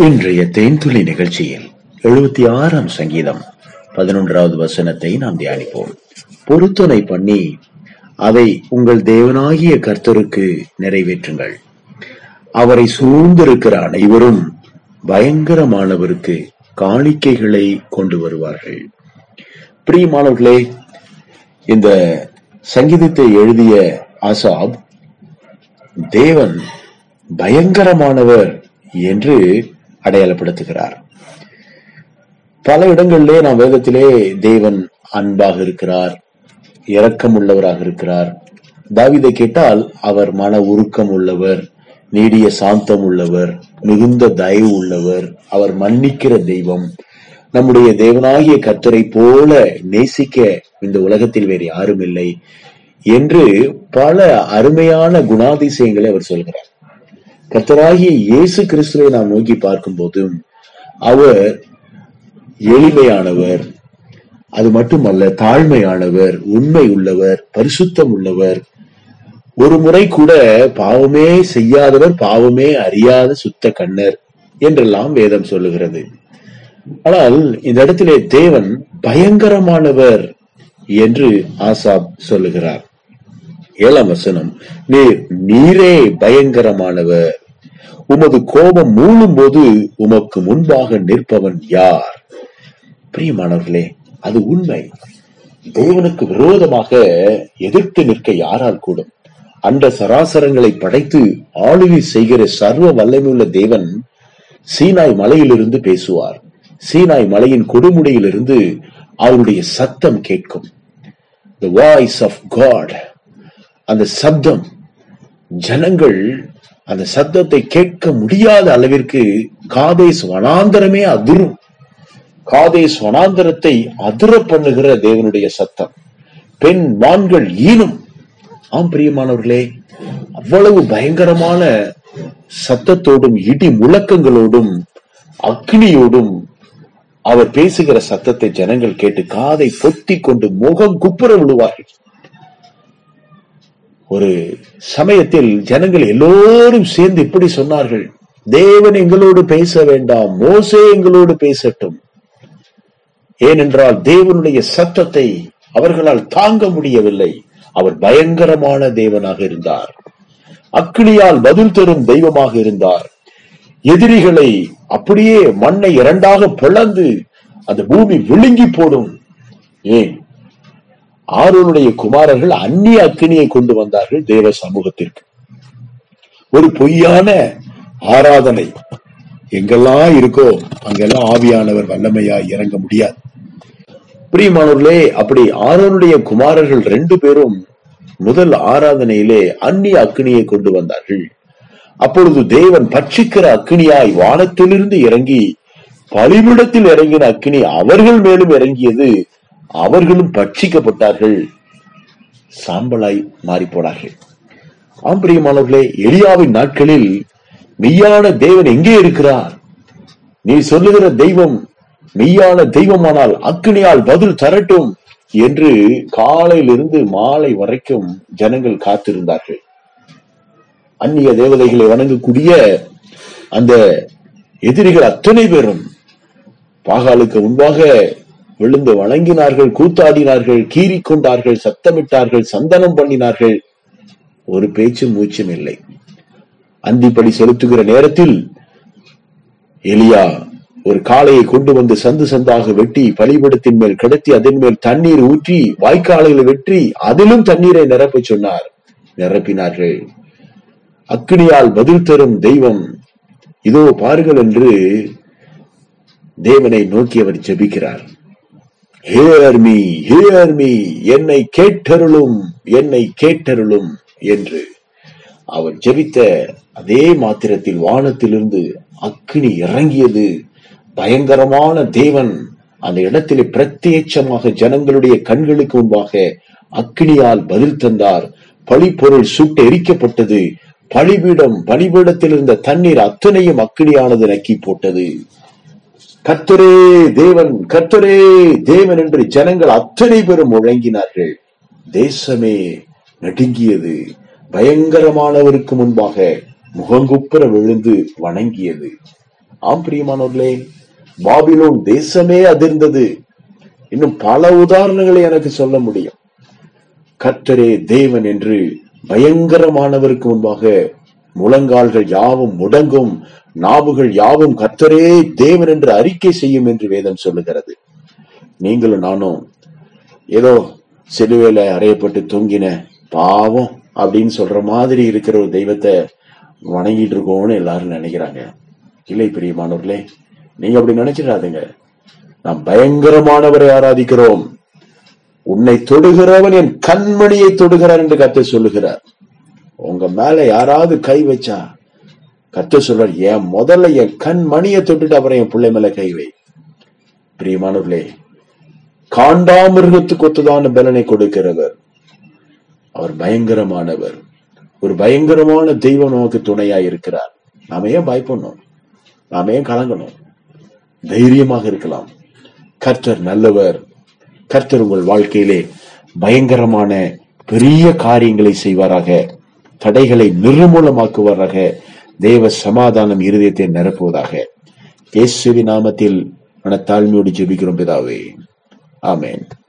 இன்றைய தேன்துளி நிகழ்ச்சியில் எழுபத்தி ஆறாம் சங்கீதம். பதினொன்றாவது வசனத்தை நாம் தியானிப்போம். பொருத்தனை பண்ணி அதை உங்கள் தேவனாகிய கர்த்தருக்கு நிறைவேற்றுங்கள். அவரை சூழ்ந்திருக்கிற அனைவரும் பயங்கரமானவருக்கு காணிக்கைகளை கொண்டு வருவார்கள். பிரியமானவர்களே இந்த சங்கீதத்தை எழுதிய ஆசாப் தேவன் பயங்கரமானவர் என்று அடையாளப்படுத்துகிறார். பல இடங்களிலே நாம் வேதத்திலே தேவன் அன்பாக இருக்கிறார் இரக்கம் உள்ளவராக இருக்கிறார். தாவிதை கேட்டால் அவர் மன உருக்கம் உள்ளவர் நீடிய சாந்தம் உள்ளவர் மிகுந்த தயவு உள்ளவர் அவர் மன்னிக்கிற தெய்வம். நம்முடைய தேவனாகிய கத்தரை போல நேசிக்க இந்த உலகத்தில் வேறு யாரும் இல்லை என்று பல அருமையான குணாதிசயங்களை அவர் சொல்கிறார். கத்தராகிய இயேசு கிறிஸ்துவை நாம் நோக்கி பார்க்கும் போதும் அவர் எளிமையானவர் அது மட்டுமல்ல தாழ்மையானவர் உண்மை உள்ளவர் பரிசுத்தம் உள்ளவர். ஒரு முறை கூட பாவமே செய்யாதவர் பாவமே அறியாத சுத்த கண்ணர் என்றெல்லாம் வேதம் சொல்லுகிறது. ஆனால் இந்த இடத்திலே தேவன் பயங்கரமானவர் என்று ஆசாப் சொல்லுகிறார். ஏழாம் வசனம் நீர் நீரே பயங்கரமானவர். உமது கோபம் மூழும் போது உமக்கு முன்பாக நிற்பவன் யார்? பிரியமானவர்களே அது உண்மை. தேவனுக்கு விரோதமாக எதிர்த்து நிற்க யாரால் கூடும்? அந்த சராசரங்களை படைத்து ஆளுகை செய்கிற சர்வ வல்லமையுள்ள தேவன் சீனாய் மலையிலிருந்து பேசுவார். சீனாய் மலையின் கொடுமுடியிலிருந்து அவருடைய சத்தம் கேட்கும். த வாய்ஸ் ஆஃப் காட் அந்த சப்தம் ஜனங்கள் அந்த சத்தத்தை கேட்க முடியாத அளவிற்கு காதேஸ் வனாந்தரமே அதிரும். காதேஸ் வனாந்தரத்தை அதிர பண்ணுகிற தேவனுடைய சத்தம். பெண் மான்கள் ஈனும். ஆம் பிரியமானவர்களே அவ்வளவு பயங்கரமான சத்தத்தோடும் இடி முழக்கங்களோடும் அக்னியோடும் அவர் பேசுகிற சத்தத்தை ஜனங்கள் கேட்டு காதை பொத்தி கொண்டு முகம் குப்புற விழுவார்கள் ஒரு சமயத்தில் ஜனங்கள் எல்லோரும் சேர்ந்து இப்படி சொன்னார்கள். தேவன் எங்களோடு பேச வேண்டாம் மோசே எங்களோடு பேசட்டும். ஏனென்றால் தேவனுடைய சத்தத்தை அவர்களால் தாங்க முடியவில்லை. அவர் பயங்கரமான தேவனாக இருந்தார். அக்கினியால் பதில் தரும் தெய்வமாக இருந்தார். எதிரிகளை அப்படியே மண்ணை இரண்டாக பிளந்து அந்த பூமி விழுங்கி போடும். ஏன்? ஆரோனுடைய குமாரர்கள் அந்நிய அக்கினியை கொண்டு வந்தார்கள் தேவ சமூகத்திற்கு. ஒரு பொய்யான ஆராதனை. எங்கெல்லாம் இருக்கோ அங்கெல்லாம் ஆவியானவர் வல்லமையா இறங்க முடியாது. பிரியமானவர்களே அப்படி ஆரோனுடைய குமாரர்கள் ரெண்டு பேரும் முதல் ஆராதனையிலே அந்நிய அக்னியை கொண்டு வந்தார்கள். அப்பொழுது தேவன் பட்சிக்கிற அக்னியாய் வானத்திலிருந்து இறங்கி பலிபிடத்தில் இறங்கின அக்னி அவர்கள் மேலும் இறங்கியது அவர்களும் பட்சிக்கப்பட்டார்கள். சாம்பலாய் மாறி போனார்கள் ஆம் பிரியமானவர்களே நாட்களில் மெய்யான தேவன் எங்கே இருக்கிறார்? நீ சொல்லுகிற தெய்வம் மெய்யான தெய்வமானால் அக்னியால் பதில் தரட்டும் என்று காலையிலிருந்து மாலை வரைக்கும் ஜனங்கள் காத்திருந்தார்கள். அந்நிய தேவதைகளை வணங்கக்கூடிய அந்த எதிரிகள் அத்தனை பேரும் பாகாலுக்கு முன்பாக விழுந்து வணங்கினார்கள் கூத்தாடினார்கள் கீறி கொண்டார்கள் சத்தமிட்டார்கள் சந்தனம் பண்ணினார்கள். ஒரு பேச்சு மூச்சும் இல்லை. அந்திப்படி செலுத்துகிற நேரத்தில் எலியா ஒரு காளையை கொண்டு வந்து சந்து சந்தாக வெட்டி பலிபடத்தின் மேல் கிடத்தி அதன் மேல் தண்ணீர் ஊற்றி வாய்க்காலையில் வெற்றி அதிலும் தண்ணீரை நிரப்ப சொன்னார். நிரப்பினார்கள். அக்கினியால் பதில் தரும் தெய்வம் இதோ பாருங்கள் என்று தேவனை நோக்கி அவர் ஜெபிக்கிறார். ஹியர் மீ ஹியர் மீ என்னை கேட்டருளும் என்னை கேட்டருளும் என்று. அவர் ஜெபித்த அதே மாத்திரத்தில் வானத்திலிருந்து அக்கினி இறங்கியது. பயங்கரமான தேவன் அந்த இடத்திலே பிரத்யட்சமாக ஜனங்களுடைய கண்களுக்கு முன்பாக அக்னியால் பதில் தந்தார். பழிப்பொருள் சுட்டு எரிக்கப்பட்டது. பலிபீடம் பலிபீடத்தில் இருந்த தண்ணீர் அத்தனையும் அக்னியானது நக்கி போட்டது. கர்த்தரே தேவன் கர்த்தரே தேவன் என்று ஜனங்கள் அத்தனை பேரும் முழங்கினார்கள். தேசமே நடுங்கியது. பயங்கரமானவருக்கு முன்பாக முகங்குப்புற விழுந்து வணங்கியது. ஆம் பிரியமானவர்களே பாபிலோன் தேசமே அதிர்ந்தது. இன்னும் பல உதாரணங்களை எனக்கு சொல்ல முடியும். கத்தரே தேவன் என்று பயங்கரமானவருக்கு முன்பாக முழங்கால்கள் யாவும் முடங்கும் நாவுகள் யாவும் கத்தரே தேவன் என்று அறிக்கை செய்யும் என்று வேதம் சொல்லுகிறது. நீங்களும் நானும் ஏதோ சிலுவையில அறையப்பட்டு தொங்கின பாவம் அப்படின்னு சொல்ற மாதிரி இருக்கிற ஒரு தெய்வத்தை வணங்கிட்டு இருக்கோம்னு எல்லாரும் நினைக்கிறாங்க. இல்லை பிரியமானவர்களே நீங்க அப்படி நினைச்சிடாதீங்க. நாம் பயங்கரமானவரை ஆராதிக்கிறோம். உன்னை தொடுகிறவன் என் கண்மணியை தொடுகிறார் என்று கத்தை சொல்லுகிறார். உங்க மேல யாராவது கை வச்சா கத்த சொல்றார் என் முதல்ல என் கண்மணியை தொட்டுட்டு அப்புறம் என் பிள்ளை மேல கை வை. பிரியமானவர்களே காண்டாமிருகத்துக்கு ஒத்ததான பலனை கொடுக்கிறவர். அவர் பயங்கரமானவர். ஒரு பயங்கரமான தெய்வம் நமக்கு துணையா இருக்கிறார். நாம ஏன் பயப்படணும்? நாம ஏன் கலங்கணும்? தைரியமாக இருக்கலாம். கர்த்தர் நல்லவர். கர்த்தர் உங்கள் வாழ்க்கையிலே பயங்கரமான பெரிய காரியங்களை செய்வாராக. தடைகளை நிர்மூலமாக்குவாராக தேவ சமாதானம் இருதயத்தை நிரப்புவதாக இயேசுவி நாமத்தில் மனத்தாழ்மையோடு ஜெபிக்கிறோம் பிதாவே. ஆமேன்.